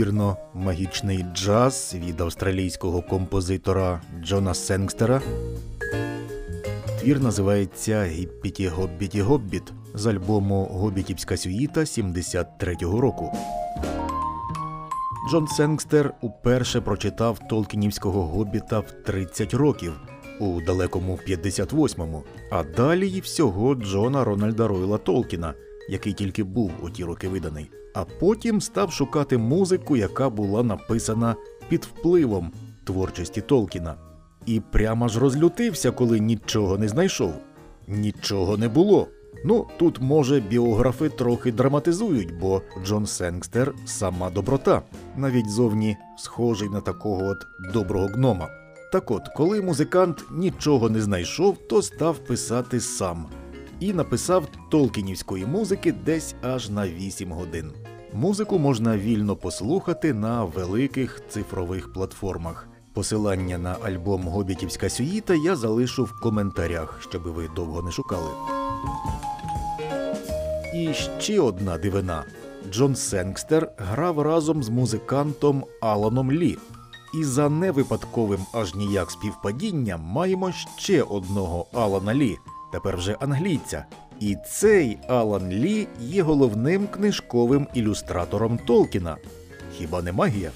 неймовірно магічний джаз від австралійського композитора Джона Сенгстера. Твір називається Гіппіті Гоббіті Гоббіт з альбому Гобітівська сюїта 73-го року. Джон Сенгстер уперше прочитав Толкінівського гобіта в 30 років у далекому 58-му, а далі всього Джона Рональда Ройла Толкіна, який тільки був у ті роки виданий. А потім став шукати музику, яка була написана під впливом творчості Толкіна. І прямо ж розлютився, коли нічого не знайшов. Нічого не було. Ну, тут, може, біографи трохи драматизують, бо Джон Сенгстер сама доброта, навіть зовні схожий на такого от доброго гнома. Так от, коли музикант нічого не знайшов, то став писати сам і написав толкінівської музики десь аж на 8 годин. Музику можна вільно послухати на великих цифрових платформах. Посилання на альбом Гобітівська сюїта я залишу в коментарях, щоб ви довго не шукали. І ще одна дивина: Джон Сенгстер грав разом з музикантом Аланом Лі. І за невипадковим аж ніяк співпадінням маємо ще одного Алана Лі, тепер вже англійця. І цей Алан Лі є головним книжковим ілюстратором Толкіна. Хіба не магія?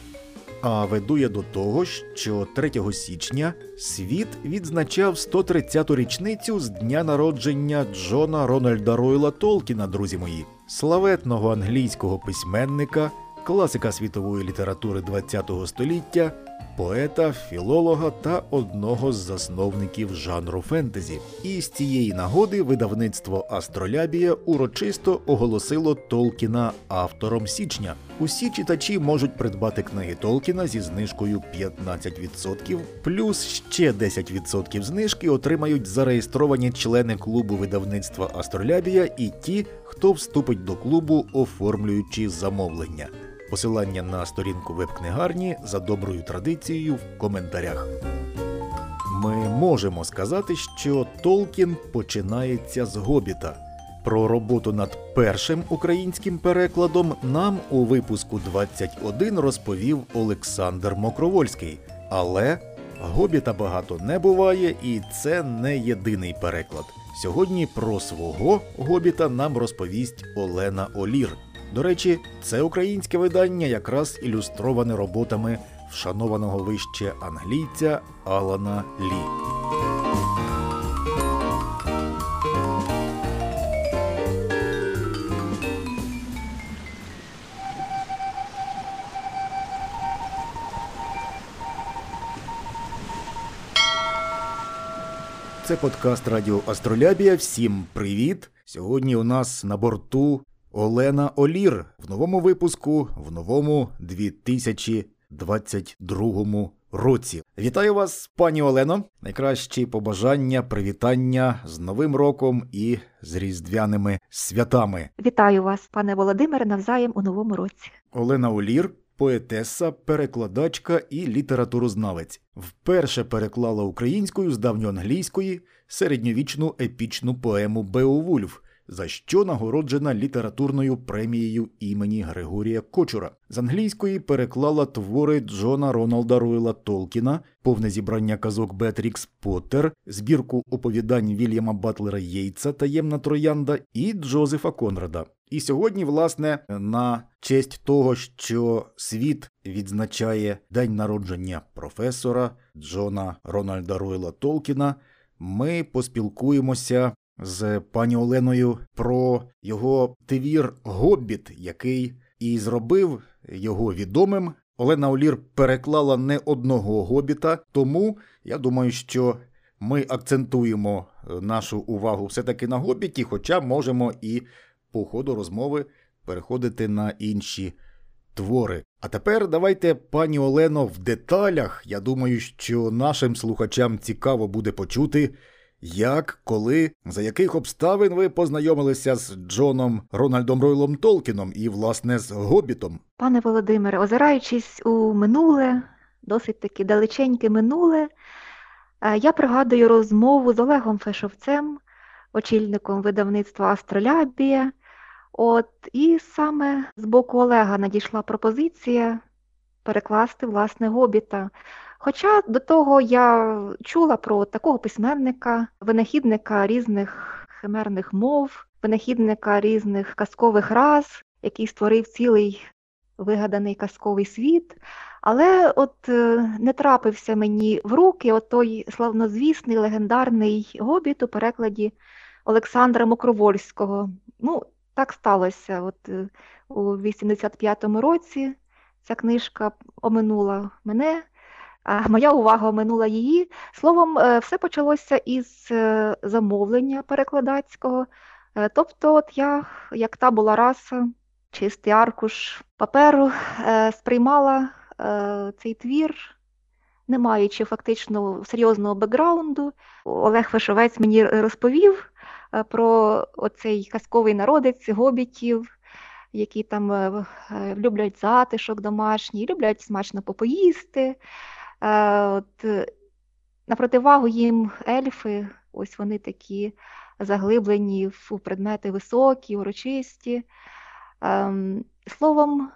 А веду я до того, що 3 січня світ відзначав 130-ту річницю з дня народження Джона Рональда Ройла Толкіна, друзі мої, славетного англійського письменника, класика світової літератури ХХ століття, поета, філолога та одного з засновників жанру фентезі. І з цієї нагоди видавництво Астролябія урочисто оголосило Толкіна автором січня. Усі читачі можуть придбати книги Толкіна зі знижкою 15%, плюс ще 10% знижки отримають зареєстровані члени клубу видавництва Астролябія і ті, хто вступить до клубу, оформлюючи замовлення. Посилання на сторінку веб-книгарні за доброю традицією в коментарях. Ми можемо сказати, що Толкін починається з Гобіта. Про роботу над першим українським перекладом нам у випуску 21 розповів Олександр Мокровольський. Але Гобіта багато не буває, і це не єдиний переклад. Сьогодні про свого Гобіта нам розповість Олена Олір. До речі, це українське видання якраз ілюстроване роботами вшанованого вище англійця Алана Лі. Це подкаст Радіо Астролябія. Всім привіт! Сьогодні у нас на борту Олена Олір в новому випуску в новому 2022 році. Вітаю вас, пані Олено. Найкращі побажання, привітання з Новим роком і з різдвяними святами. Вітаю вас, пане Володимире, навзаєм у новому році. Олена Олір. Поетеса, перекладачка і літературознавець вперше переклала українською з давньоанглійської середньовічну епічну поему Беовульф за що нагороджена літературною премією імені Григорія Кочура. З англійської переклала твори Джона Роналда Ройла Толкіна, повне зібрання казок Бетрікс Поттер, збірку оповідань Вільяма Батлера Єйца Таємна Троянда і Джозефа Конрада. І сьогодні, власне, на честь того, що світ відзначає день народження професора Джона Рональда Ройла Толкіна, ми поспілкуємося з пані Оленою про його твір Гоббіт, який і зробив його відомим. Олена Олір переклала не одного гобіта, тому я думаю, що ми акцентуємо нашу увагу все-таки на гобіті, хоча можемо і по ходу розмови переходити на інші твори. А тепер давайте, пані Олено, в деталях. Я думаю, що нашим слухачам цікаво буде почути. Як, коли, за яких обставин ви познайомилися з Джоном Рональдом Ройлом Толкіном і, власне, з Гобітом? Пане Володимире, озираючись у минуле, досить таки далеченьке минуле, е, я пригадую розмову з Олегом Фешовцем, очільником видавництва Астролябія. От, І саме з боку Олега надійшла пропозиція перекласти власне гобіта. Хоча до того я чула про такого письменника, винахідника різних химерних мов, винахідника різних казкових раз, який створив цілий вигаданий казковий світ. Але от е, не трапився мені в руки от той славнозвісний легендарний гобіт у перекладі Олександра Мокровольського. Ну, так сталося. От е, у 85-му році ця книжка оминула мене, моя увага оминула її. Словом, е, все почалося із е, замовлення перекладацького. Е, Тобто, от я, як та була раса, чистий аркуш паперу, сприймала цей твір, не маючи фактично серйозного бекграунду. Олег Вишовець мені розповів про оцей казковий народець гобітів, які там люблять затишок домашній, люблять смачно попоїсти. Е, От, е, на противагу їм ельфи, ось вони такі заглиблені в предмети високі, урочисті. Ем, Словом,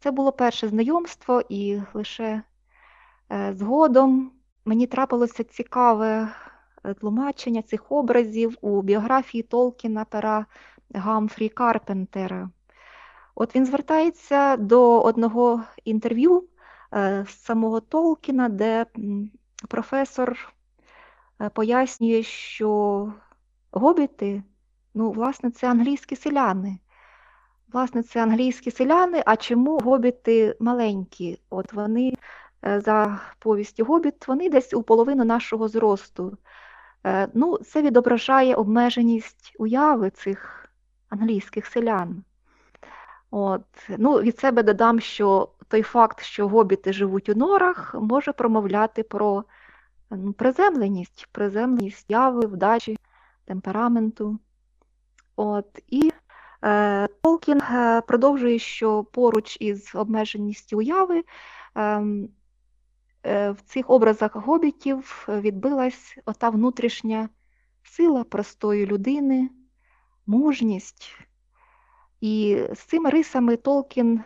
це було перше знайомство, і лише е, згодом мені трапилося цікаве тлумачення цих образів у біографії Толкіна пера Гамфрі Карпентера. От він звертається до одного інтерв'ю самого Толкіна, де професор е, пояснює, що гобіти, ну, власне, це англійські селяни. Власне, це англійські селяни, а чому гобіти маленькі? От вони, е, за повістю гобіт, вони десь у половину нашого зросту. Е, Ну, це відображає обмеженість уяви цих англійських селян. От. Ну, від себе додам, що той факт, що гобіти живуть у норах, може промовляти про ну, приземленість, приземленість яви, вдачі, темпераменту. От. І е, Толкін е, продовжує, що поруч із обмеженістю уяви ем, е, в цих образах гобітів відбилась ота внутрішня сила простої людини, мужність. І з цими рисами Толкін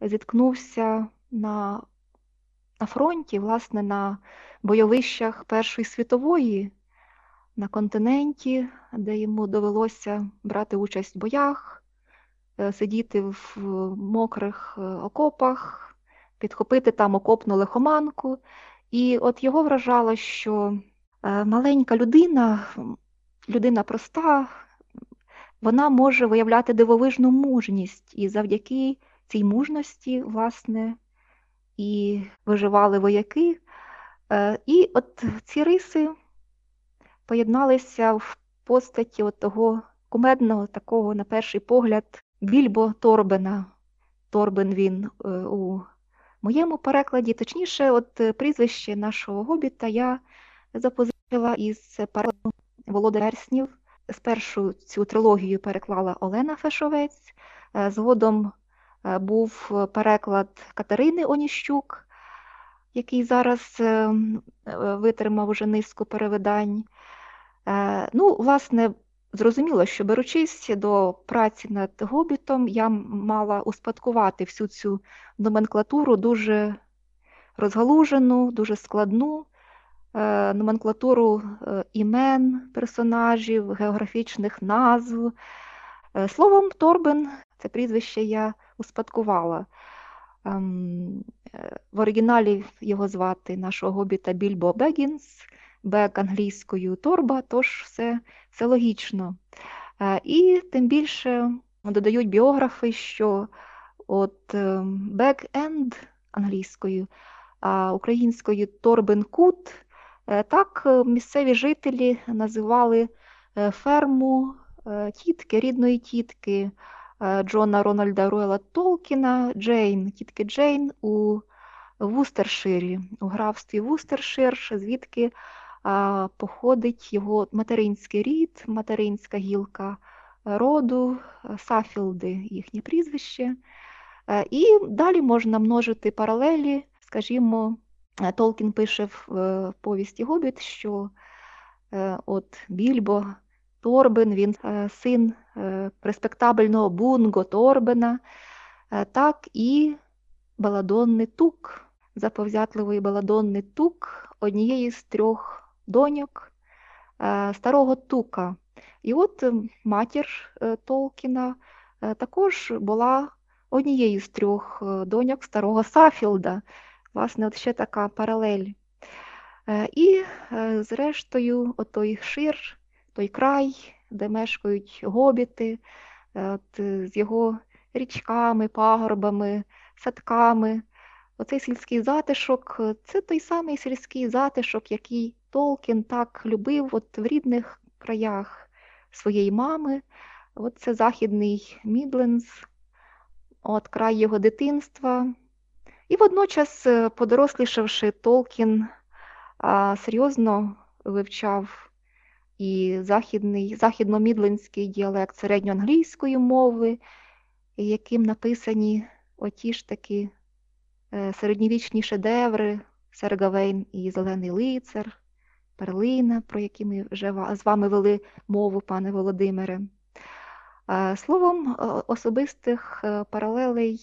зіткнувся на, на фронті, власне, на бойовищах Першої світової, на континенті, де йому довелося брати участь в боях, е, сидіти в мокрих е, окопах, підхопити там окопну лихоманку. І от його вражало, що е, маленька людина, людина проста, вона може виявляти дивовижну мужність, і завдяки цій мужності, власне, і виживали вояки. Е, І от ці риси поєдналися в постаті от того кумедного, такого, на перший погляд, Більбо Торбена. Торбен він е, у моєму перекладі, точніше, от е, прізвище нашого гобіта я запозичила із перекладу Володар Верснів. Спершу цю трилогію переклала Олена Фешовець, е, згодом е, був переклад Катерини Оніщук, який зараз е, витримав уже низку перевидань. Ну, власне, зрозуміло, що беручись до праці над Гобітом, я мала успадкувати всю цю номенклатуру дуже розгалужену, дуже складну, номенклатуру е, імен персонажів, географічних назв. Е, Словом, Торбен, це прізвище я успадкувала. Ем, е, В оригіналі його звати нашого гобіта Більбо Бегінс, Бек англійською торба, тож все, все логічно. Е, І тим більше додають біографи, що от бек-енд англійською, а українською торбен кут, е, так е, місцеві жителі називали е, ферму е, тітки, рідної тітки е, Джона Рональда Ройла Толкіна, Джейн, тітки Джейн у Вустерширі, у графстві Вустершир, звідки походить його материнський рід, материнська гілка роду, е, Сафілди їхнє прізвище. Е, І далі можна множити паралелі. Скажімо, е, Толкін пише в е, повісті Гобіт, що е, от Більбо Торбен, він е, син е, респектабельного Бунго Торбена, Е, так і Беладонни Тук, заповзятливий Беладонни Тук, однієї з трьох доньок е, старого Тука. І от е, матір е, Толкіна е, також була однією з трьох е, доньок старого Сафілда. Власне, от ще така паралель. Е, І, е, зрештою, отой шир, той край, де мешкають гобіти, е, от, з його річками, пагорбами, садками. Оцей сільський затишок це той самий сільський затишок, який Толкін так любив от в рідних краях своєї мами. От це західний Мідлендс, от край його дитинства. І водночас, е, подорослішавши, Толкін серйозно вивчав і західний, західно-мідлендський діалект середньоанглійської мови, яким написані оті ж таки е, середньовічні шедеври Сергавейн і Зелений лицар, Перлина, про які ми вже з вами вели мову, пане Володимире. Е, Словом, особистих е, паралелей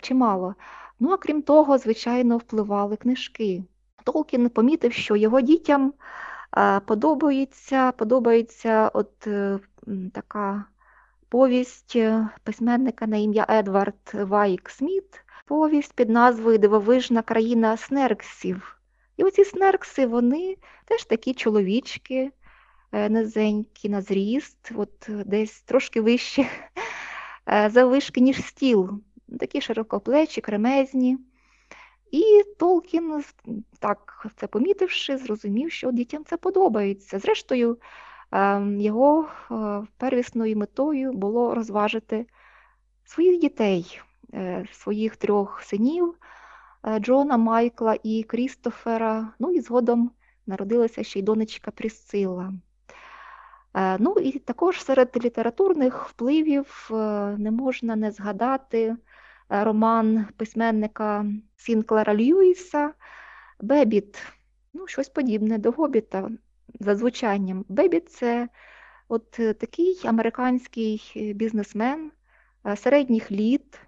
чимало. Ну, а крім того, звичайно, впливали книжки. Толкін помітив, що його дітям е, подобається, подобається от е, така повість е, письменника на ім'я Едвард Вайк Сміт, повість під назвою Дивовижна країна снерксів. І оці снеркси, вони теж такі чоловічки, е, низенькі на зріст, от е, десь трошки вище е, заввишки, ніж стіл, такі широкоплечі, кремезні. І Толкін, так це помітивши, зрозумів, що дітям це подобається. Зрештою, ем, його е, первісною метою було розважити своїх дітей, е, своїх трьох синів е, Джона, Майкла і Крістофера. Ну і згодом народилася ще й донечка Прісцила. Е, Ну і також серед літературних впливів е, не можна не згадати е, роман письменника Сінклера Льюіса Бебіт. Ну, щось подібне до Гобіта за звучанням. Бебіт це от е, такий американський е, бізнесмен е, середніх літ,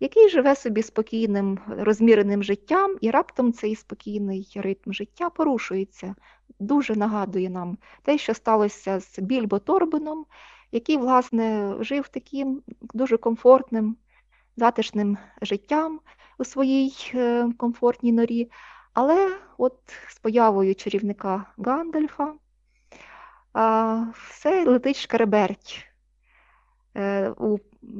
який живе собі спокійним, розміреним життям, і раптом цей спокійний ритм життя порушується. Дуже нагадує нам те, що сталося з Більбо Торбином, який, власне, жив таким дуже комфортним, затишним життям у своїй е, комфортній норі. Але от з появою чарівника Гандальфа все летить шкереберть. Е, У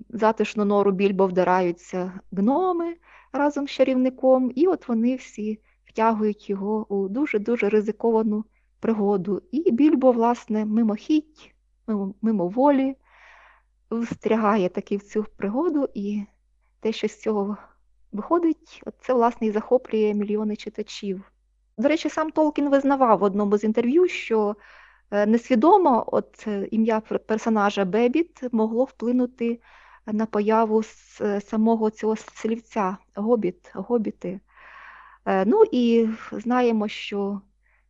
затишну нору Більбо вдираються гноми разом з чарівником, і от вони всі втягують його у дуже-дуже ризиковану пригоду. І Більбо, власне, мимохідь, мимо, мимоволі встрягає таки в цю пригоду, і те, що з цього виходить, це, власне, і захоплює мільйони читачів. До речі, сам Толкін визнавав в одному з інтерв'ю, що е, несвідомо от е, ім'я персонажа Бебіт могло вплинути на появу е, самого цього слівця Гобіт, гобіти. Ну і знаємо, що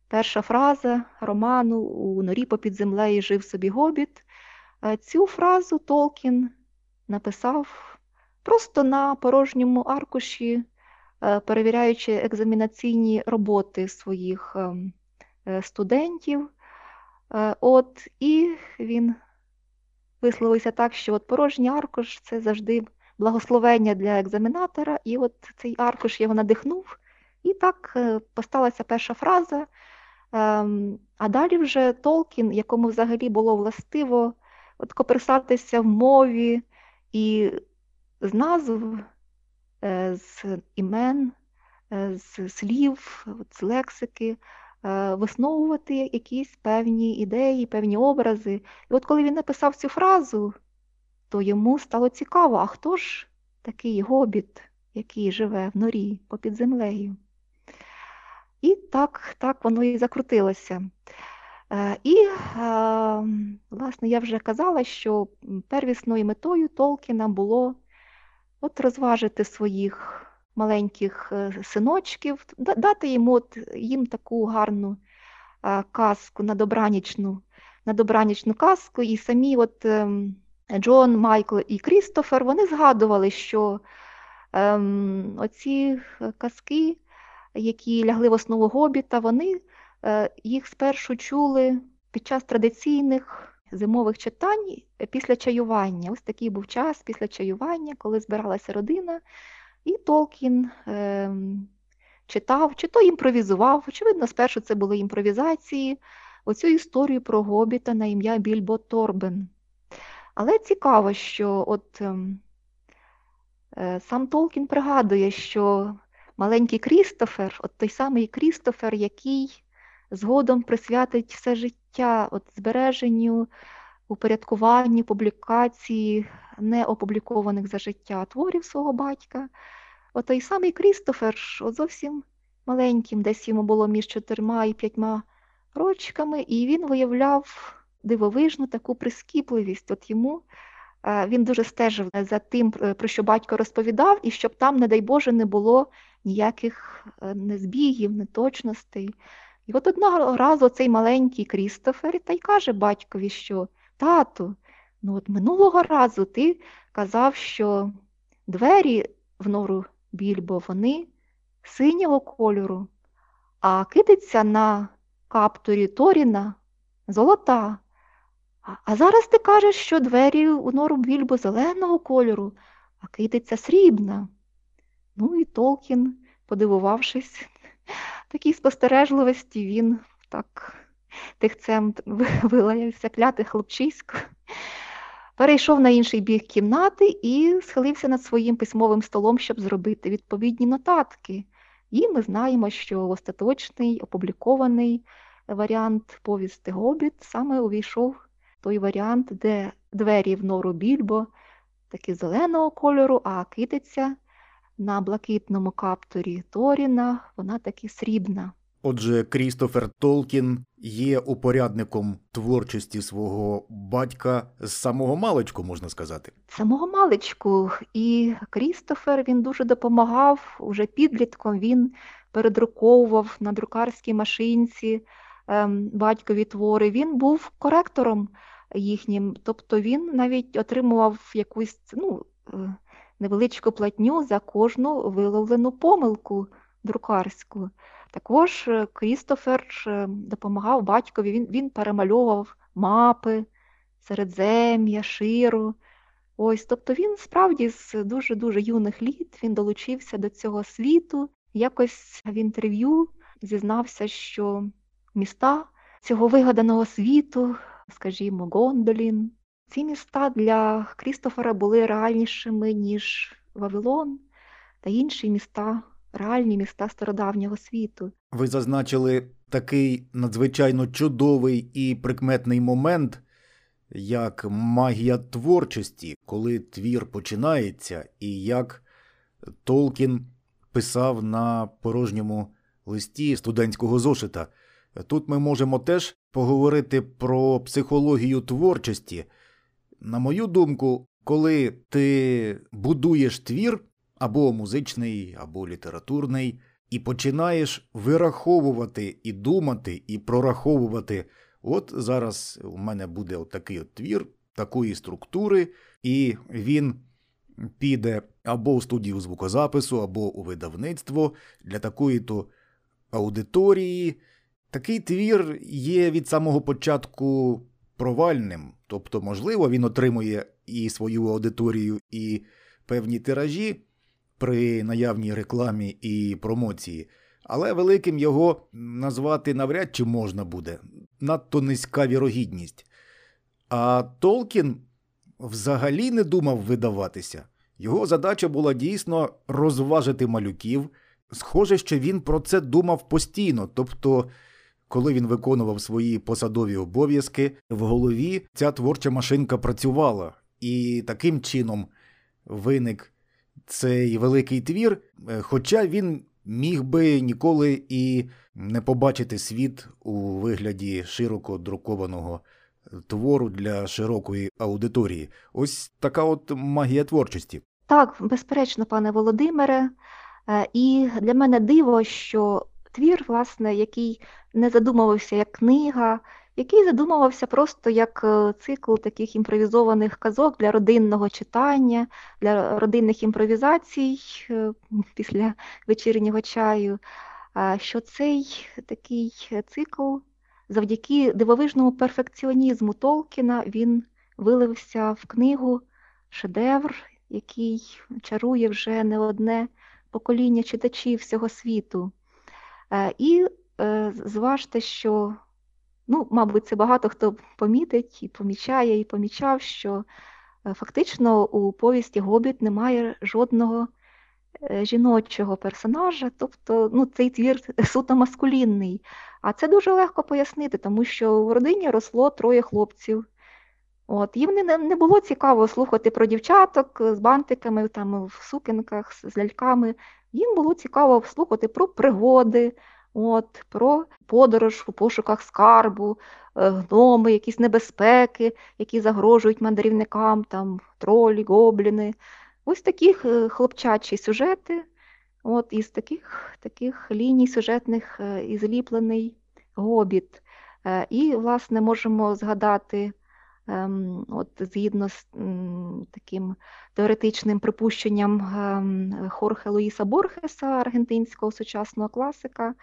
перша фраза роману у норі попід землею жив собі гобіт. Цю фразу Толкін написав просто на порожньому аркуші, е, перевіряючи екзамінаційні роботи своїх ем, е, студентів. Е, От, і він висловився так, що от порожній аркуш це завжди благословення для екзаменатора, і от цей аркуш його надихнув, і так е, посталася перша фраза. А далі вже Толкін, якому взагалі було властиво от коперсатися в мові і з назв, е, з імен, е, з слів, з лексики, е, висновувати якісь певні ідеї, певні образи. І от коли він написав цю фразу, то йому стало цікаво, а хто ж такий гобіт, який живе в норі попід землею? І так, так воно і закрутилося. І, власне, я вже казала, що первісною метою Толкіна було от розважити своїх маленьких е, синочків, дати їм, от, їм таку гарну е, казку на добранічну, на добранічну казку, і самі от ем, Джон, Майкл і Крістофер вони згадували, що ем, оці е, казки, які лягли в основу Гобіта, вони їх спершу чули під час традиційних зимових читань е, після чаювання. Ось такий був час після чаювання, коли збиралася родина, і Толкін ем, читав, чи то імпровізував. Очевидно, спершу це були імпровізації, оцю історію про Гобіта на ім'я Більбо Торбен. Але цікаво, що от ем, е, сам Толкін пригадує, що маленький Крістофер, от той самий Крістофер, який згодом присвятить все життя от збереженню, упорядкуванню, публікації неопублікованих за життя творів свого батька. От той самий Крістофер, от зовсім маленьким, десь йому було між чотирма і п'ятьма рочками, і він виявляв дивовижну таку прискіпливість. От йому е, він дуже стежив за тим, е, про що батько розповідав, і щоб там, не дай Боже, не було ніяких е, незбігів, неточностей. І от одного разу цей маленький Крістофер та й каже батькові, що тату, ну от минулого разу ти казав, що двері в нору більбо, вони синього кольору, а китиця на каптурі Торіна золота. А, зараз ти кажеш, що двері у нору більбо зеленого кольору, а китиця срібна. Ну і Толкін, подивувавшись, такій спостережливості, він так тихцем вилаявся кляте хлопчисько, перейшов на інший бік кімнати і схилився над своїм письмовим столом, щоб зробити відповідні нотатки. І ми знаємо, що остаточний опублікований варіант повісти Гобіт саме увійшов той варіант, де двері в нору більбо такі зеленого кольору, а китиця на блакитному каптурі Торіна, вона таки срібна. Отже, Крістофер Толкін є упорядником творчості свого батька з самого маличку, можна сказати. Самого маличку. І Крістофер він дуже допомагав уже підлітком. Він передруковував на друкарській машинці ем, батькові твори. Він був коректором їхнім, тобто він навіть отримував якусь ну, е, невеличку платню за кожну виловлену помилку друкарську. Також е, Крістофер е, допомагав батькові, він він перемальовував мапи, середзем'я, ширу. Ось, Тобто він справді з дуже-дуже юних літ він долучився до цього світу. Якось в інтерв'ю зізнався, що міста цього вигаданого світу, скажімо, Гондолін, ці міста для Крістофера були реальнішими, ніж Вавилон та інші міста реальні міста стародавнього світу. Ви зазначили такий надзвичайно чудовий і прикметний момент, як магія творчості, коли твір починається, і як Толкін писав на порожньому листі студентського зошита. Тут ми можемо теж поговорити про психологію творчості. На мою думку, коли ти будуєш твір, або музичний, або літературний, і починаєш вираховувати і думати, і прораховувати. От зараз у мене буде отакий от твір, такої структури, і він піде або у студію звукозапису, або у видавництво для такої-то аудиторії. Такий твір є від самого початку провальним, тобто, можливо, він отримує і свою аудиторію, і певні тиражі, при наявній рекламі і промоції, але великим його назвати навряд чи можна буде надто низька вірогідність. А Толкін взагалі не думав видаватися. Його задача була дійсно розважити малюків. Схоже, що він про це думав постійно, тобто, коли він виконував свої посадові обов'язки, в голові ця творча машинка працювала, і таким чином виник цей великий твір, е, хоча він міг би ніколи і не побачити світ у вигляді широко друкованого твору для широкої аудиторії. Ось така от магія творчості. Так, безперечно, пане Володимире. Е, і для мене диво, що твір, власне, який не задумувався як книга, який задумувався просто як е, цикл таких імпровізованих казок для родинного читання, для родинних імпровізацій е, після вечірнього чаю. Що цей такий цикл завдяки дивовижному перфекціонізму Толкіна він вилився в книгу шедевр, який чарує вже не одне покоління читачів всього світу. Е, І е, зважте, що, ну, мабуть, це багато хто помітить і помічає, і помічав, що е, фактично у повісті Гобіт немає жодного жіночого персонажа, тобто ну, цей твір суто маскулінний. А це дуже легко пояснити, тому що в родині росло троє хлопців. От, їм не, не було цікаво слухати про дівчаток з бантиками, там, в сукенках, з ляльками. Їм було цікаво слухати про пригоди, от, про подорож у пошуках скарбу, е, гноми, якісь небезпеки, які загрожують мандрівникам, там, тролі, гобліни. Ось такі е, хлопчачі сюжети. От, із таких, таких ліній сюжетних е, і зліплений гобіт. І, власне, можемо згадати. Ем, От згідно з таким теоретичним припущенням ем, Хорхе Луїса Борхеса, аргентинського сучасного класика,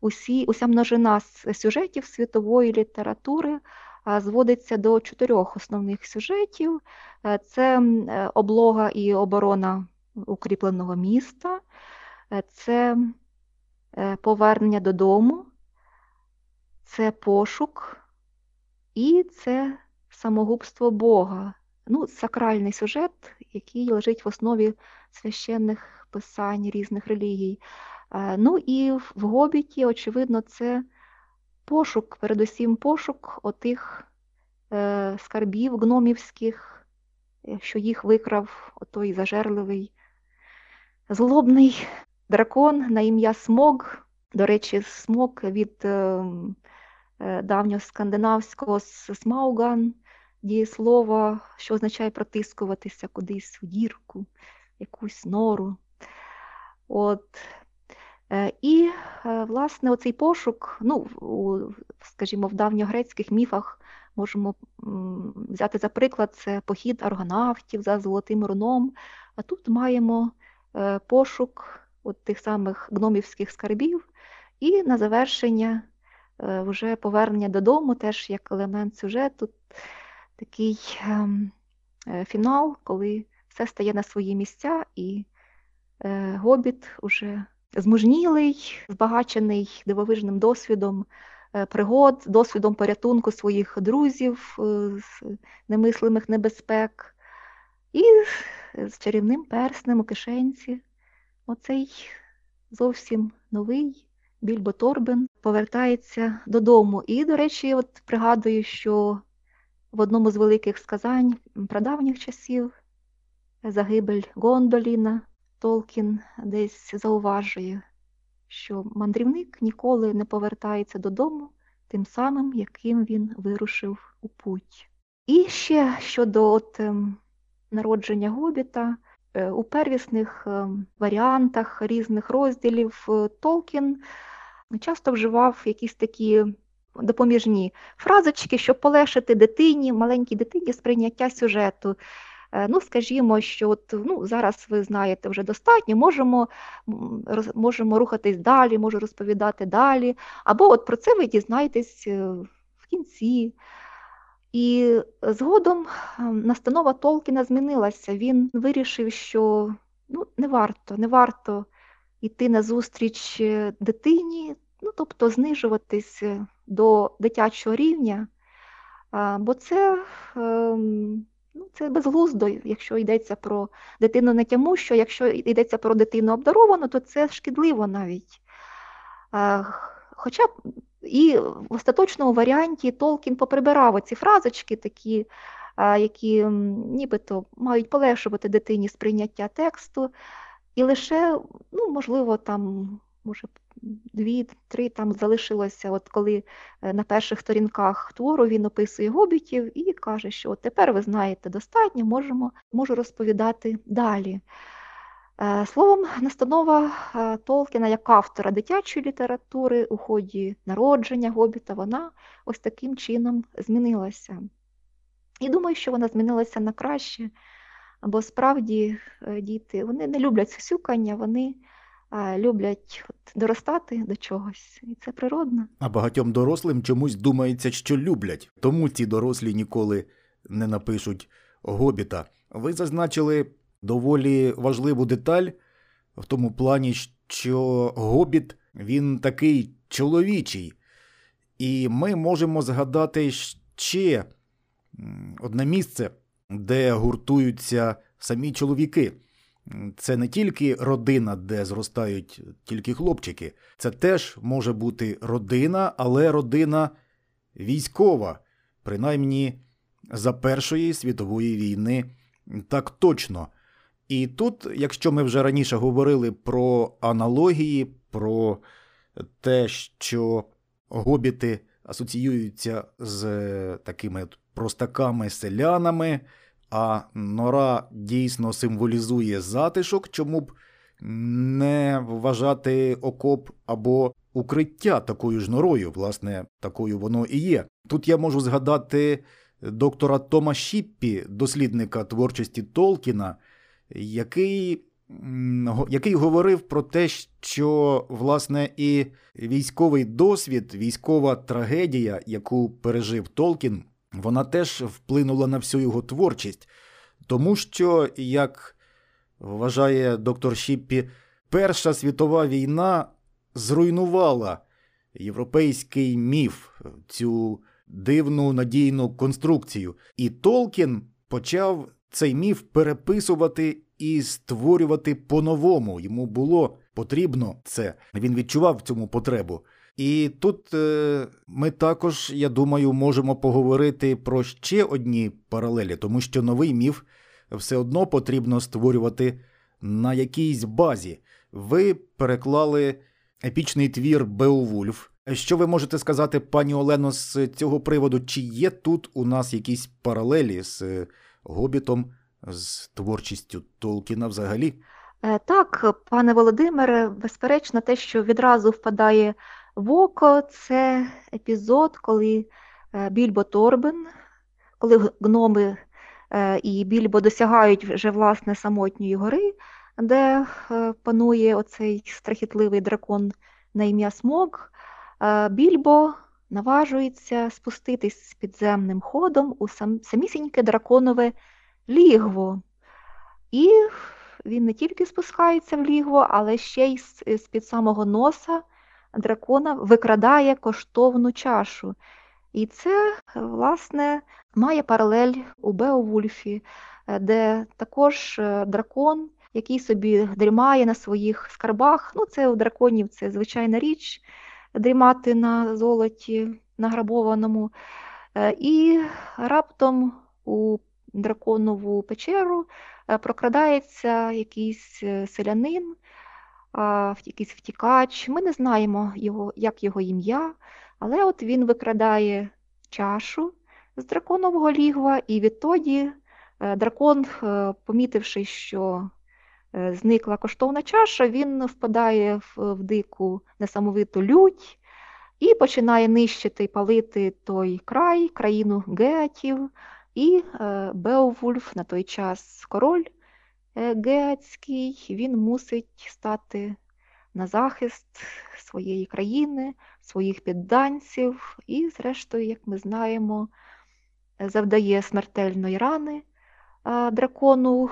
усі, уся множина сюжетів світової літератури зводиться до чотирьох основних сюжетів: Е, це е, облога і оборона укріпленого міста, е, це повернення додому, це пошук і це самогубство Бога. Ну, сакральний сюжет, який лежить в основі священних писань різних релігій. Е, Ну і в Гобіті, очевидно, це пошук, передусім пошук отих е, скарбів гномівських, е, що їх викрав отой зажерливий злобний дракон на ім'я Смог. До речі, смог від е, е, давньоскандинавського смауган, дієслова, що означає протискуватися кудись у дірку, якусь нору. От. Е, І, е, власне, оцей пошук, ну, у, скажімо, в давньогрецьких міфах можемо взяти за приклад це похід аргонавтів за Золотим руном. А тут маємо е, пошук от тих самих гномівських скарбів, і на завершення вже повернення додому, теж як елемент сюжету, такий ем, е, фінал, коли все стає на свої місця, і е, Гобіт уже змужнілий, збагачений дивовижним досвідом е, пригод, досвідом порятунку своїх друзів з немислимих небезпек, і з чарівним перснем у кишенці. Оцей зовсім новий Більбо Торбен повертається додому. І, до речі, от пригадую, що в одному з великих сказань прадавніх часів загибель Гондоліна Толкін десь зауважує, що мандрівник ніколи не повертається додому тим самим, яким він вирушив у путь. І ще щодо от, ем, народження Гобіта, е, у первісних ем, варіантах різних розділів е, Толкін часто вживав якісь такі допоміжні фразочки, щоб полегшити дитині, маленькій дитині сприйняття сюжету. Е, Ну, скажімо, що от, ну, зараз ви знаєте вже достатньо, можемо, роз- можемо рухатись далі, можу розповідати далі. Або от про це ви дізнаєтесь е, в кінці. І згодом ем, настанова Толкіна змінилася. Він вирішив, що ну, не варто, не варто йти назустріч е, дитині, ну, тобто знижуватись до дитячого рівня, бо це, ем, ну, це безглуздо, якщо йдеться про дитину не тяму, що якщо йдеться про дитину обдаровану, то це шкідливо навіть. Хоча і в остаточному варіанті Толкін поприбирав оці фразочки, такі, які нібито мають полегшувати дитині сприйняття тексту, і лише, ну, можливо, там, може, дві-три там залишилося, от коли е, на перших сторінках твору він описує гобітів і каже, що от тепер ви знаєте достатньо, можемо, можу розповідати далі. Е, Словом, настанова е, Толкіна як автора дитячої літератури у ході народження Гобіта, вона ось таким чином змінилася. І думаю, що вона змінилася на краще, бо справді діти вони не люблять сюсюкання, вони люблять доростати до чогось, і це природно. А багатьом дорослим чомусь думається, що люблять, тому ці дорослі ніколи не напишуть гобіта. Ви зазначили доволі важливу деталь в тому плані, що гобіт він такий чоловічий, і ми можемо згадати ще одне місце, де гуртуються самі чоловіки. Це не тільки родина, де зростають тільки хлопчики, це теж може бути родина, але родина військова, принаймні за Першої світової війни так точно. І тут, якщо ми вже раніше говорили про аналогії, про те, що гобіти асоціюються з такими простаками-селянами, а нора дійсно символізує затишок, чому б не вважати окоп або укриття такою ж норою, власне, такою воно і є. Тут я можу згадати доктора Тома Шіппі, дослідника творчості Толкіна, який, який говорив про те, що власне і військовий досвід, військова трагедія, яку пережив Толкін, вона теж вплинула на всю його творчість. Тому що, як вважає доктор Шіппі, Перша світова війна зруйнувала європейський міф, цю дивну надійну конструкцію. І Толкін почав цей міф переписувати і створювати по-новому. Йому було потрібно це. Він відчував цьому потребу. І тут е, ми також, я думаю, можемо поговорити про ще одні паралелі, тому що новий міф все одно потрібно створювати на якійсь базі. Ви переклали епічний твір Беовульф. Що ви можете сказати, пані Олено, з цього приводу? Чи є тут у нас якісь паралелі з е, Гобітом, з творчістю Толкіна взагалі? Е, Так, пане Володимире, безперечно, те, що відразу впадає в око, це епізод, коли е, Більбо Торбен, коли гноми е, і Більбо досягають вже власне самотньої гори, де е, панує оцей страхітливий дракон на ім'я Смог, Більбо наважується спуститись з підземним ходом у сам, самісіньке драконове лігво. І він не тільки спускається в лігво, але ще й з-під самого носа дракона викрадає коштовну чашу. І це, власне, має паралель у Беовульфі, е, де також е, дракон, який собі дрімає на своїх скарбах. Ну, це у драконів це звичайна річ дрімати на золоті награбованому. Е, І раптом у драконову печеру прокрадається якийсь селянин, якийсь втікач. Ми не знаємо його, як його ім'я, але от він викрадає чашу з драконового лігва, і відтоді е, дракон, е, помітивши, що е, зникла коштовна чаша, він впадає в, дику несамовиту лють і починає нищити і палити той край, країну геатів. І Беовульф на той час король е, геатський, він мусить стати на захист своєї країни, своїх підданців, і, зрештою, як ми знаємо, завдає смертельної рани дракону.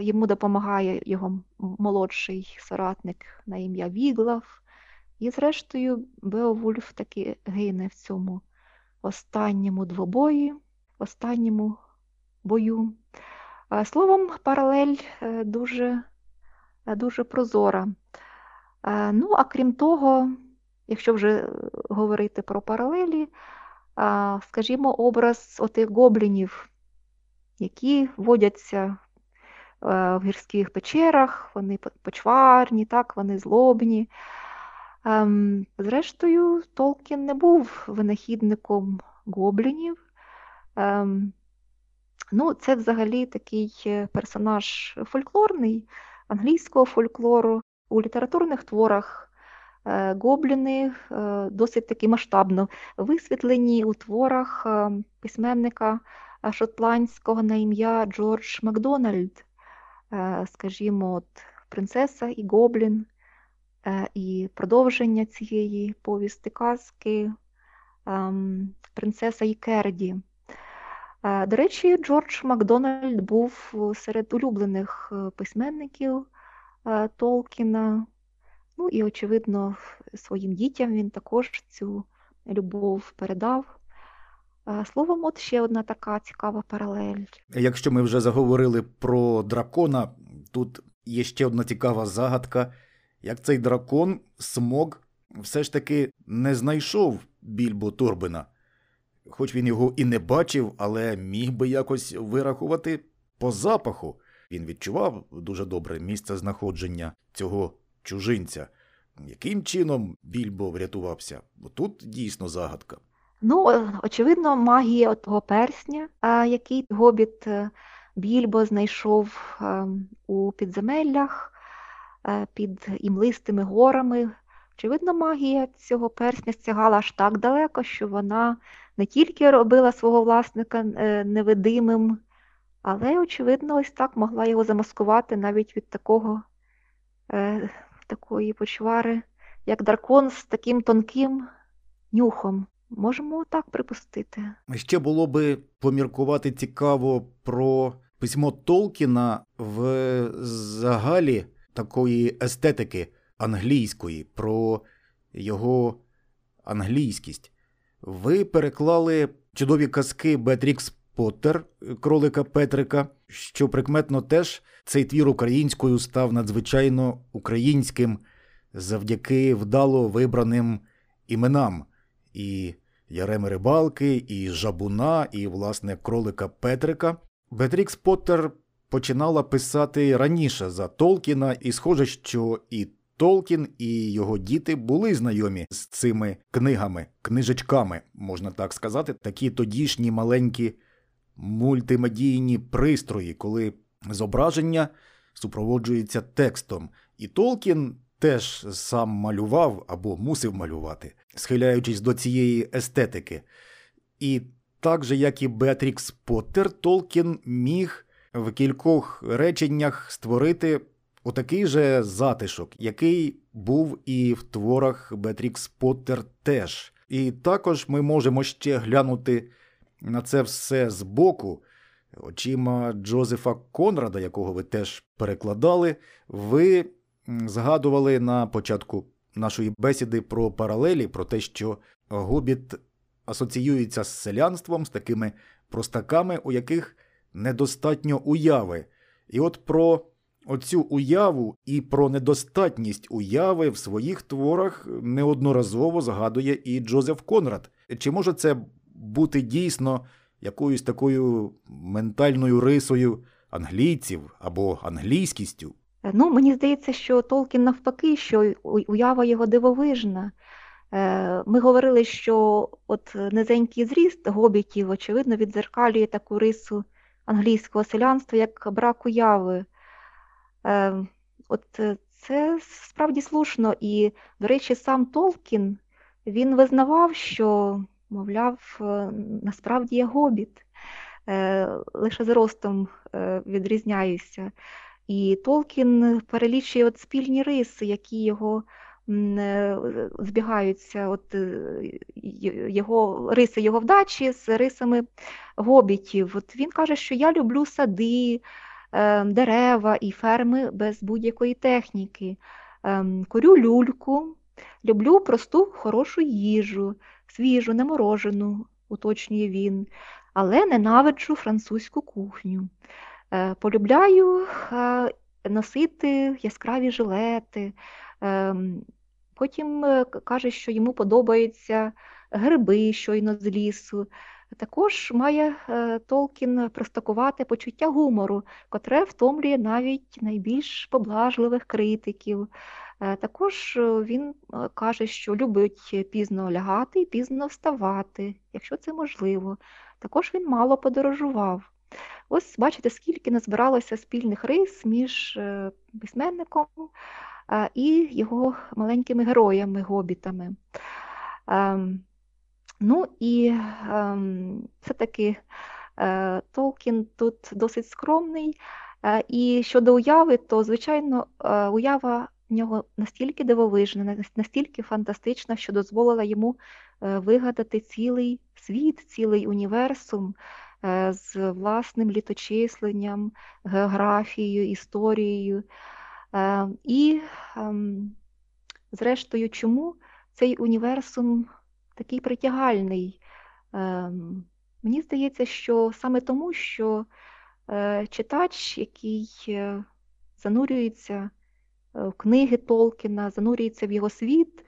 Йому допомагає його молодший соратник на ім'я Віглав. І, зрештою, Беовульф таки гине в цьому останньому двобої, останньому бою. Словом, паралель е, дуже, е, дуже прозора. Е, Ну, а крім того, якщо вже говорити про паралелі, скажімо, образ отих гоблінів, які водяться в гірських печерах, вони почварні, так, вони злобні. Ем, Зрештою, Толкін не був винахідником гоблінів. Ну, це взагалі такий е, персонаж фольклорний, англійського фольклору. У літературних творах е, гобліни е, досить таки масштабно висвітлені у творах письменника шотландського на ім'я Джордж Макдональд. Скажімо, от принцеса і гоблін, і продовження цієї повісти казки ем, принцеса і Керді. Е, До речі, Джордж Макдональд був серед улюблених е, письменників е, Толкіна. Ну і, очевидно, своїм дітям він також цю любов передав. Е, Словом, от ще одна така цікава паралель. Якщо ми вже заговорили про дракона, тут є ще одна цікава загадка, як цей дракон смог все ж таки не знайшов більбо Торбина. Хоч він його і не бачив, але міг би якось вирахувати по запаху. Він відчував дуже добре місце знаходження цього чужинця. Яким чином більбо врятувався? Бо тут дійсно загадка. Ну, очевидно, магія того персня, який гобіт е, Більбо знайшов е, у підземеллях е, під імлистими горами. Очевидно, магія цього персня стягала аж так далеко, що вона не тільки робила свого власника е, невидимим, але, очевидно, ось так могла його замаскувати навіть від такого, е, такої почвари, як дракон з таким тонким нюхом. Можемо так припустити. Ще було би поміркувати цікаво про письмо Толкіна в загалі такої естетики англійської, про його англійськість. Ви переклали чудові казки Бетрікс Поттер, кролика Петрика, що прикметно теж цей твір українською став надзвичайно українським завдяки вдало вибраним іменам. І Яреми Рибалки, і Жабуна, і, власне, кролика Петрика. Бетрікс Поттер починала писати раніше за Толкіна, і схоже, що і Толкін, і його діти були знайомі з цими книгами, книжечками, можна так сказати, такі тодішні маленькі мультимедійні пристрої, коли зображення супроводжується текстом. І Толкін теж сам малював або мусив малювати, схиляючись до цієї естетики. І так же, як і Беатрікс Поттер, Толкін міг в кількох реченнях створити отакий же затишок, який був і в творах Беатрікс Поттер теж. І також ми можемо ще глянути на це все збоку. Очима Джозефа Конрада, якого ви теж перекладали, ви згадували на початку нашої бесіди про паралелі, про те, що Гобіт асоціюється з селянством, з такими простаками, у яких недостатньо уяви. І от про оцю уяву і про недостатність уяви в своїх творах неодноразово згадує і Джозеф Конрад. Чи може це бути дійсно якоюсь такою ментальною рисою англійців або англійськістю? Ну, мені здається, що Толкін навпаки, що уява його дивовижна. Е, Ми говорили, що от низенький зріст гобітів, очевидно, віддзеркалює таку рису англійського селянства, як брак уяви. Е, От е, це справді слушно. І, до речі, сам Толкін він визнавав, що, мовляв, е, насправді я гобіт, Е, лише зростом відрізняюся. І Толкін перелічує от спільні риси, які його збігаються, от його риси його вдачі з рисами гобітів. От він каже, що я люблю сади, дерева і ферми без будь-якої техніки. Ем, Курю люльку, люблю просту хорошу їжу, свіжу, неморожену, уточнює він, але ненавиджу французьку кухню. Е, Полюбляю е, носити яскраві жилети. Ем, Потім е, каже, що йому подобаються гриби щойно з лісу. Також має е, Толкін простакувати почуття гумору, котре втомлює навіть найбільш поблажливих критиків. Е, Також е, він каже, що любить пізно лягати і пізно вставати, якщо це можливо. Також він мало подорожував. Ось бачите, скільки назбиралося спільних рис між письменником і його маленькими героями, гобітами. Ем, Ну і ем, все-таки е, Толкін тут досить скромний. Е, І щодо уяви, то, звичайно, е, уява в нього настільки дивовижна, настільки фантастична, що дозволила йому вигадати цілий світ, цілий універсум з власним літочисленням, географією, історією. І, ем, зрештою, чому цей універсум такий притягальний? Ем, Мені здається, що саме тому, що е, читач, який е, занурюється е, в книги Толкіна, занурюється в його світ,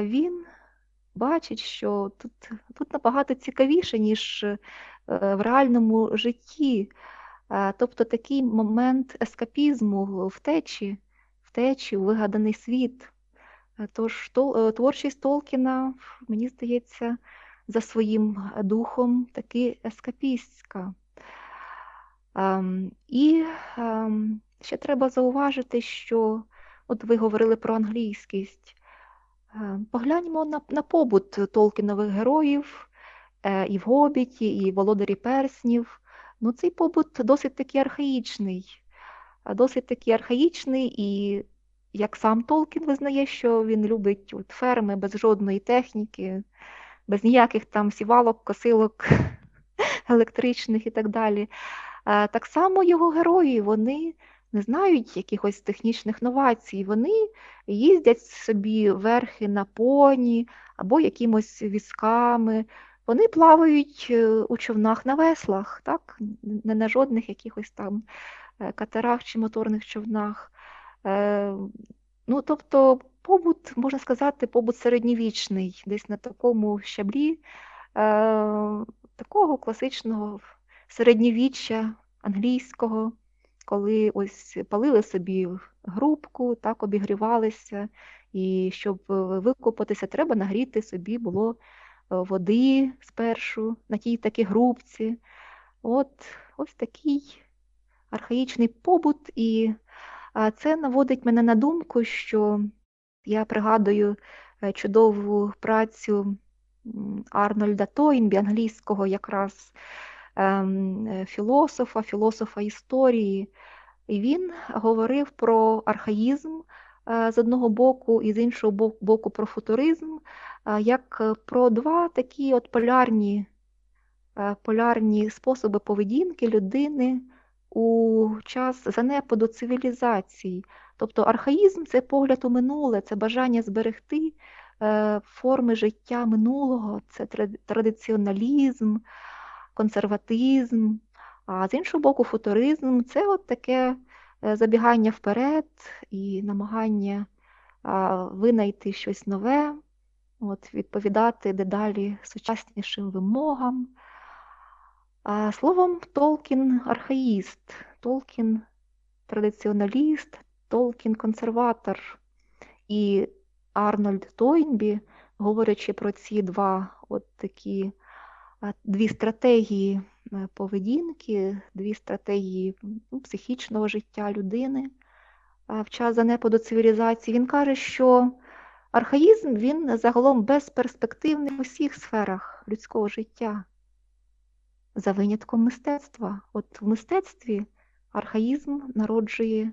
він бачить, що тут, тут набагато цікавіше, ніж в реальному житті. Тобто такий момент ескапізму, втечі, втечі у вигаданий світ. Е, Тож е, творчість Толкіна, мені здається, за своїм духом таки ескапістська. І ще треба зауважити, що от ви говорили про англійськість. Е, Погляньмо на, на побут Толкінових героїв е, і в Гобіті, і в Володарі Перснів. Ну, цей побут досить таки архаїчний. Досить таки архаїчний, і як сам Толкін визнає, що він любить от ферми без жодної техніки, без ніяких там сівалок, косилок електричних і так далі. Так само його герої, вони не знають якихось технічних новацій, вони їздять собі верхи на поні або якимось візками. Вони плавають е, у човнах на веслах, так? не на жодних якихось там е, катерах чи моторних човнах. Е, Ну, тобто, побут, можна сказати, побут середньовічний, десь на такому щаблі е, такого класичного середньовіччя англійського, коли ось палили собі грубку, так обігрівалися, і щоб викупатися, треба нагріти собі було е, води спершу на тій такій грубці. От ось такий архаїчний побут, і а, це наводить мене на думку, що я пригадую е, чудову працю Арнольда Тойнбі, англійського якраз ем, е, філософа, філософа історії. І він говорив про архаїзм е, з одного боку, і з іншого боку про футуризм, як про два такі от полярні, полярні способи поведінки людини у час занепаду цивілізацій. Тобто архаїзм це погляд у минуле, це бажання зберегти е, форми життя минулого, це традиціоналізм, консерватизм. А з іншого боку, футуризм це от таке е, забігання вперед і намагання винайти щось нове, от, відповідати дедалі сучаснішим вимогам. А, Словом, Толкін архаїст, Толкін традиціоналіст, Толкін консерватор. І Арнольд Тойнбі, говорячи про ці два от такі дві стратегії е, поведінки, дві стратегії ну, психічного життя людини в час занепаду цивілізації, він каже, що архаїзм він загалом безперспективний у всіх сферах людського життя, за винятком мистецтва. От в мистецтві архаїзм народжує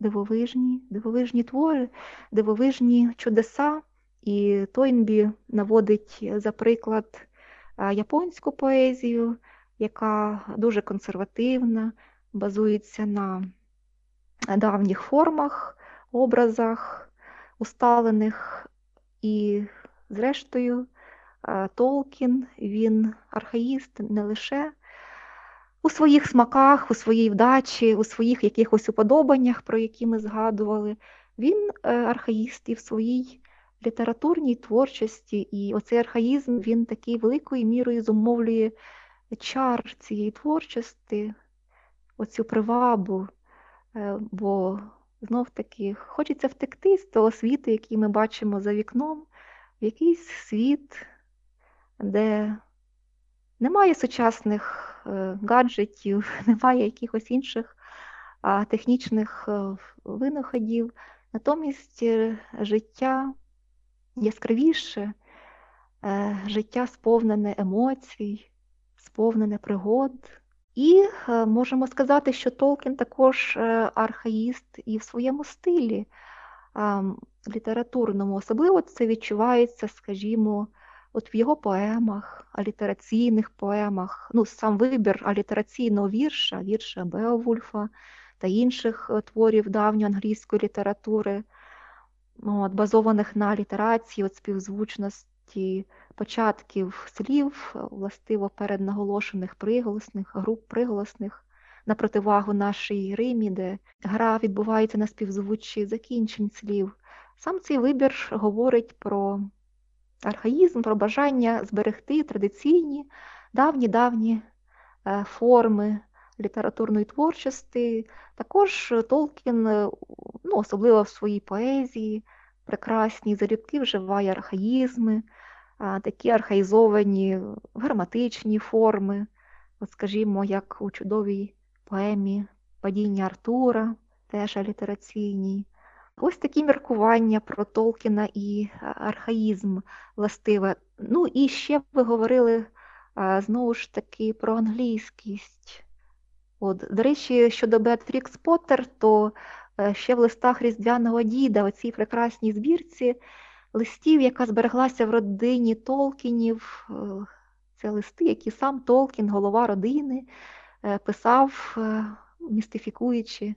дивовижні, дивовижні твори, дивовижні чудеса. І Тойнбі наводить за приклад японську поезію, яка дуже консервативна, базується на давніх формах, образах, усталених. І, зрештою, Толкін, він архаїст не лише у своїх смаках, у своїй вдачі, у своїх якихось уподобаннях, про які ми згадували. Він е, архаїст і в своїй літературній творчості, і оцей архаїзм він такий великою мірою зумовлює чар цієї творчості, оцю привабу, е, бо знов таки хочеться втекти з того світу, який ми бачимо за вікном, в якийсь світ, де немає сучасних е, гаджетів, немає якихось інших технічних е, винаходів. Натомість е, життя яскравіше, життя сповнене емоцій, сповнене пригод. І можемо сказати, що Толкін також архаїст і в своєму стилі літературному. Особливо це відчувається, скажімо, от в його поемах, алітераційних поемах, ну, сам вибір алітераційного вірша, вірша Беовульфа та інших е, творів давньої англійської літератури, ну, от, базованих на літерації, от співзвучності початків слів, е, властиво переднаголошених приголосних, груп приголосних, на противагу нашій Римі, де гра відбувається на співзвуччі закінчень слів. Сам цей вибір говорить про архаїзм, про бажання зберегти традиційні давні-давні е, форми літературної творчості. Також Толкін, е, ну, особливо в своїй поезії, прекрасній залюбки вживає архаїзми, такі архаїзовані граматичні форми, от, скажімо, як у чудовій поемі Падіння Артура, теж алітераційній. Ось такі міркування про Толкіна і архаїзм властиве. Ну і ще ви говорили знову ж таки про англійськість. От, До речі, щодо Беатрікс Поттер, то е, ще в листах Різдвяного Діда, у цій прекрасній збірці листів, яка збереглася в родині Толкінів, е, це листи, які сам Толкін, голова родини, е, писав, містифікуючи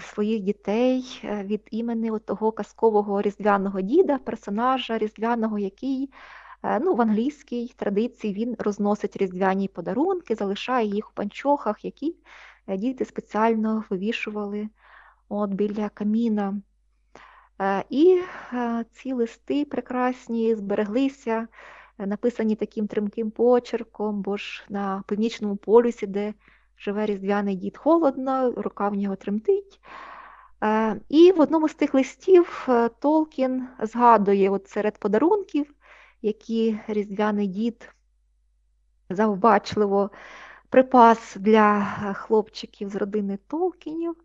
своїх дітей від імені того казкового різдвяного діда, персонажа різдвяного, який ну, в англійській традиції він розносить різдвяні подарунки, залишає їх у панчохах, які е, діти спеціально вивішували от біля каміна. Е, і е, ці листи прекрасні збереглися, написані таким тримким почерком, бо ж на північному полюсі, де живе різдвяний дід холодно, рука в нього тремтить. І в одному з тих листів Толкін згадує от серед подарунків, які різдвяний дід завбачливо припас для хлопчиків з родини Толкінів,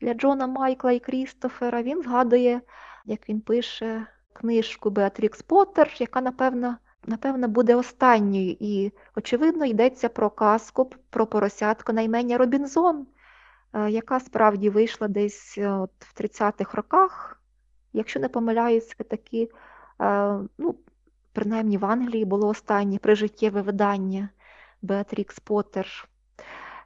для Джона Майкла і Крістофера. Він згадує, як він пише книжку Беатрікс Поттер, яка, напевно, напевно, буде останньою. І, очевидно, йдеться про казку про поросятку на ім'я Робінзон, е, яка справді вийшла десь е, от в 30-х роках. Якщо не помиляюся, такі е, ну, принаймні в Англії було останнє прижиттєве видання Беатрікс Поттер.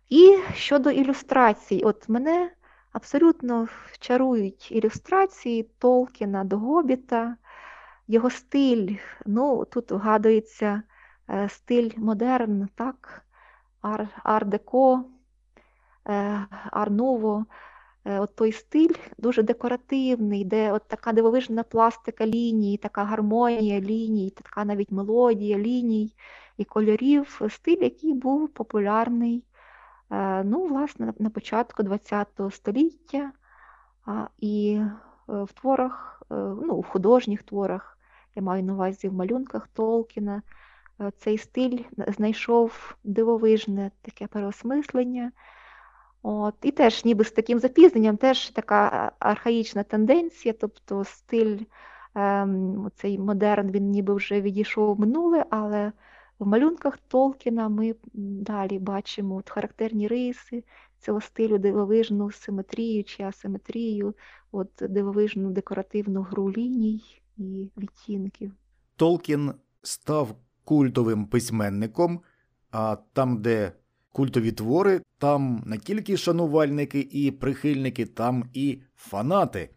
І щодо ілюстрацій, от мене абсолютно чарують ілюстрації Толкіна до Гобіта, його стиль. Ну, Тут вгадується е, стиль модерн, так, ар-деко, е, ар-ново. Е, от той стиль дуже декоративний, де от така дивовижна пластика ліній, така гармонія ліній, така навіть мелодія ліній і кольорів, стиль, який був популярний ну, власне, на початку ХХ століття і в творах, ну, в художніх творах, я маю на увазі в малюнках Толкіна, цей стиль знайшов дивовижне таке переосмислення. От, І теж ніби з таким запізненням теж така архаїчна тенденція, тобто стиль, ем, цей модерн, він ніби вже відійшов в минуле, але в малюнках Толкіна ми далі бачимо от характерні риси цього стилю, дивовижну симетрію чи асиметрію, от дивовижну декоративну гру ліній і відтінків. Толкін став культовим письменником, а там, де культові твори, там не тільки шанувальники і прихильники, там і фанати,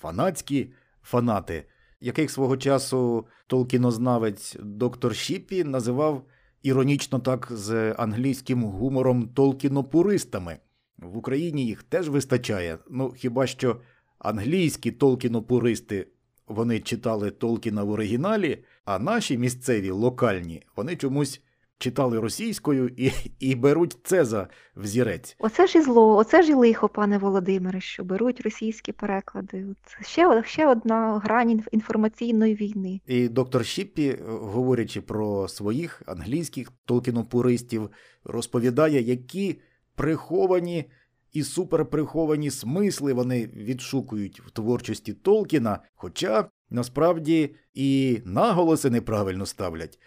фанатські фанати, яких свого часу толкінознавець доктор Шіпі називав іронічно так з англійським гумором толкінопуристами. В Україні їх теж вистачає. Ну хіба що англійські толкінопуристи вони читали Толкіна в оригіналі, а наші місцеві локальні вони чомусь читали російською і, і беруть це за взірець. Оце ж і зло, оце ж і лихо, пане Володимире, що беруть російські переклади. От ще, ще одна грань інф- інформаційної війни. І доктор Шіппі, е, говорячи про своїх англійських толкінопуристів, розповідає, які приховані і суперприховані смисли вони відшукують в творчості Толкіна, хоча насправді і наголоси неправильно ставлять.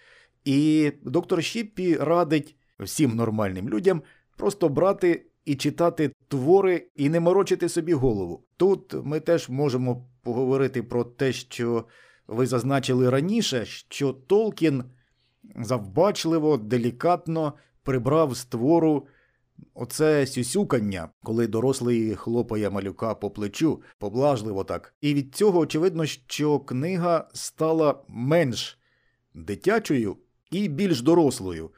І доктор Шіппі радить всім нормальним людям просто брати і читати твори і не морочити собі голову. Тут ми теж можемо поговорити про те, що ви зазначили раніше, що Толкін завбачливо, делікатно прибрав з твору оце сюсюкання, коли дорослий хлопає малюка по плечу, поблажливо так. І від цього очевидно, що книга стала менш дитячою і більш дорослою.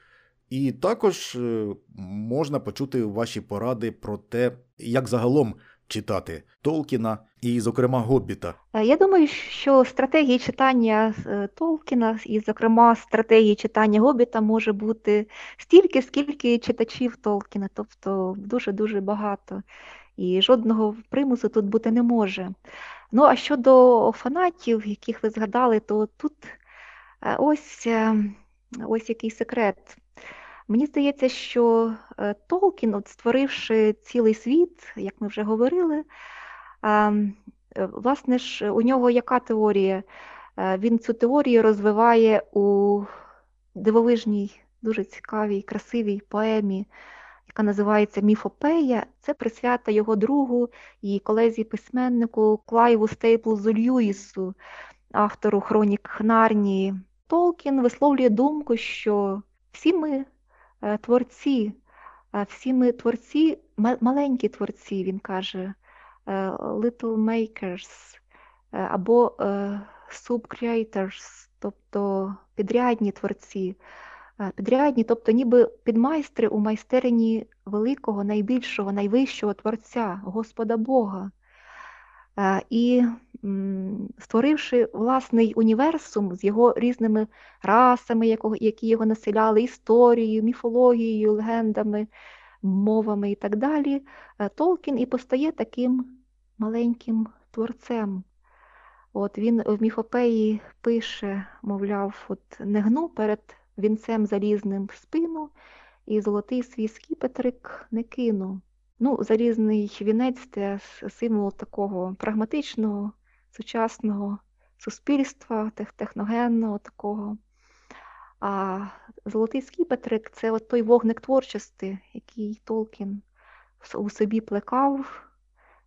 І також е, можна почути ваші поради про те, як загалом читати Толкіна і, зокрема, Гоббіта. Е, Я думаю, що стратегії читання е, Толкіна, і, зокрема, стратегії читання Гобіта може бути стільки, скільки читачів Толкіна, тобто дуже-дуже багато. І жодного примусу тут бути не може. Ну, а щодо фанатів, яких ви згадали, то тут е, ось, ось який секрет. Мені здається, що Толкін, от створивши цілий світ, як ми вже говорили, Власне ж, у нього яка теорія? Е, Він цю теорію розвиває у дивовижній, дуже цікавій, красивій поемі, яка називається Міфопея. Це присвята його другу і колезі письменнику Клайву Стейплзу Льюісу, автору Хронік Нарнії. Толкін висловлює думку, що всі ми е, творці, е, всі ми творці, маленькі творці, він каже Little Makers е, або е, Subcreators, тобто підрядні творці. Е, Підрядні, тобто ніби підмайстри у майстерні великого, найбільшого, найвищого Творця, Господа Бога. Е, І створивши власний універсум з його різними расами, які його населяли, історією, міфологією, легендами, мовами і так далі, е, Толкін і постає таким маленьким творцем. От він в міфопеї пише, мовляв, от не гну перед вінцем залізним спину, і золотий свій скіпетрик не кину. Ну, залізний вінець це символ такого прагматичного, сучасного суспільства, техногенного такого. А золотий скіпетрик це от той вогник творчості, який Толкін у собі плекав,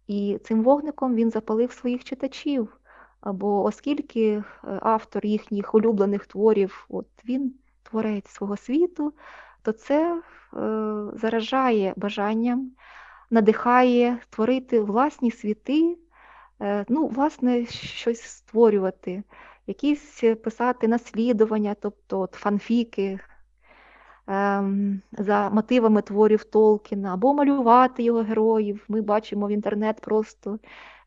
і цим вогником він запалив своїх читачів. Бо оскільки е, автор їхніх улюблених творів, от він творець свого світу, то це е, заражає бажанням, надихає творити власні світи, е, ну, власне, щось створювати, якісь е, писати наслідування, тобто от фанфіки ем, за мотивами творів Толкіна, або малювати його героїв. Ми бачимо в інтернет просто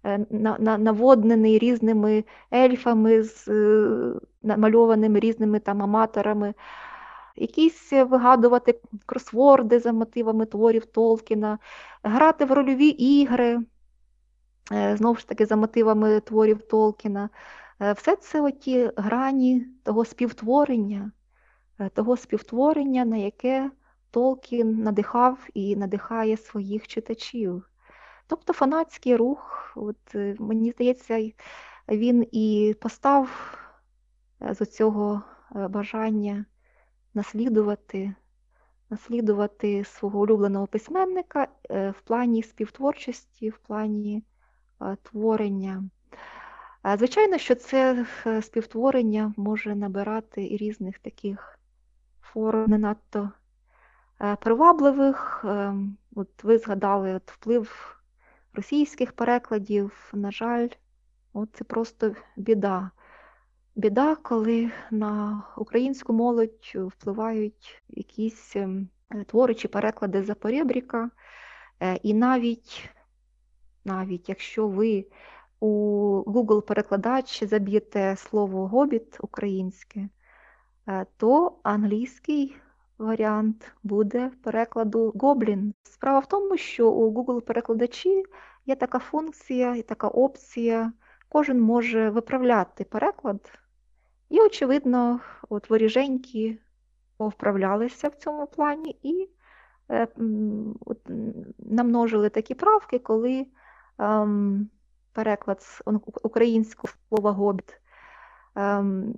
е, на- на- наводнений різними ельфами, з е, намальованими різними там аматорами. Якісь вигадувати кросворди за мотивами творів Толкіна, грати в рольові ігри, знову ж таки, за мотивами творів Толкіна. Е, Все це оті грані того співтворення, е, того співтворення, на яке Толкін надихав і надихає своїх читачів. Тобто фанатський рух, от, е, мені здається, він і постав з цього бажання наслідувати, наслідувати свого улюбленого письменника в плані співтворчості, в плані творення. Звичайно, що це е, співтворення може набирати і різних таких форм не надто е, привабливих. Е, От ви згадали от вплив російських перекладів, на жаль, от це просто біда. Біда, коли на українську молодь впливають якісь ем, твори чи переклади за поребріка. Е, І навіть, навіть якщо ви у Google перекладач заб'єте слово гобіт українське, е, то англійський варіант буде перекладу Гоблін. Справа в тому, що у Google перекладачі є така функція і така опція. Кожен може виправляти переклад. І, очевидно, от воріженькі вправлялися в цьому плані і е, от, намножили такі правки, коли ем, переклад з українського слова гобіт. Ем,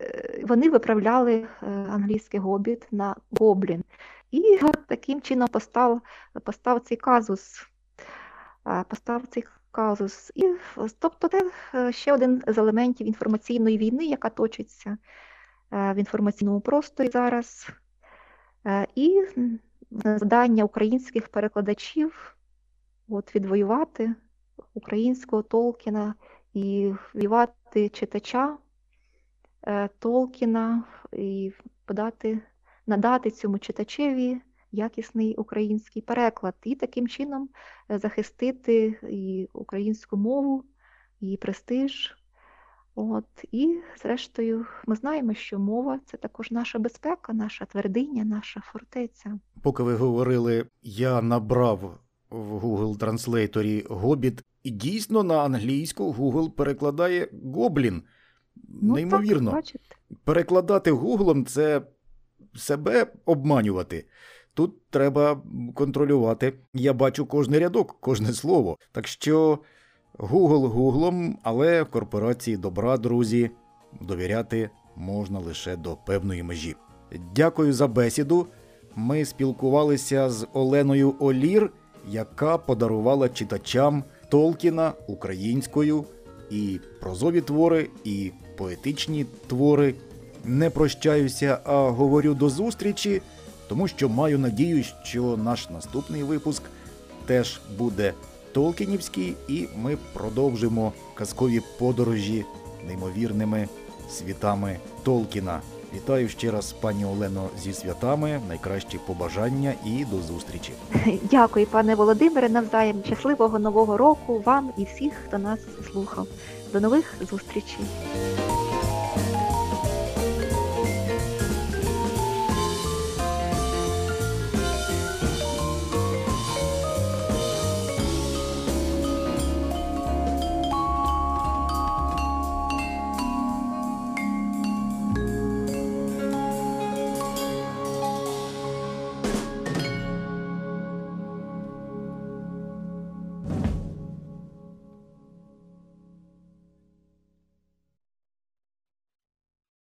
е, вони виправляли е, англійський гобіт на гоблін. І таким чином постав, постав цей казус. е, Постав цей казус. І, тобто, це ще один з елементів інформаційної війни, яка точиться в інформаційному просторі зараз. І завдання українських перекладачів от, відвоювати українського Толкіна і ввівати читача е, Толкіна і подати, надати цьому читачеві якісний український переклад, і таким чином е, захистити і українську мову, її престиж. От, і, зрештою, ми знаємо, що мова це також наша безпека, наша твердиня, наша фортеця. Поки ви говорили, я набрав в Google Translatorі Гобіт, і дійсно на англійську Google перекладає Гоблін. Ну, Неймовірно. Так. Перекладати Гуглом це себе обманювати. Тут треба контролювати. Я бачу кожний рядок, кожне слово. Так що Google Гуглом, але корпорації добра, друзі, довіряти можна лише до певної межі. Дякую за бесіду. Ми спілкувалися з Оленою Олір, яка подарувала читачам Толкіна українською і прозові твори, і поетичні твори. Не прощаюся, а говорю до зустрічі, тому що маю надію, що наш наступний випуск теж буде Толкінівський, і ми продовжимо казкові подорожі неймовірними світами Толкіна. Вітаю ще раз, пані Олено, зі святами, найкращі побажання і до зустрічі. Дякую, пане Володимире, навзаєм. Щасливого нового року вам і всіх, хто нас слухав. До нових зустрічей.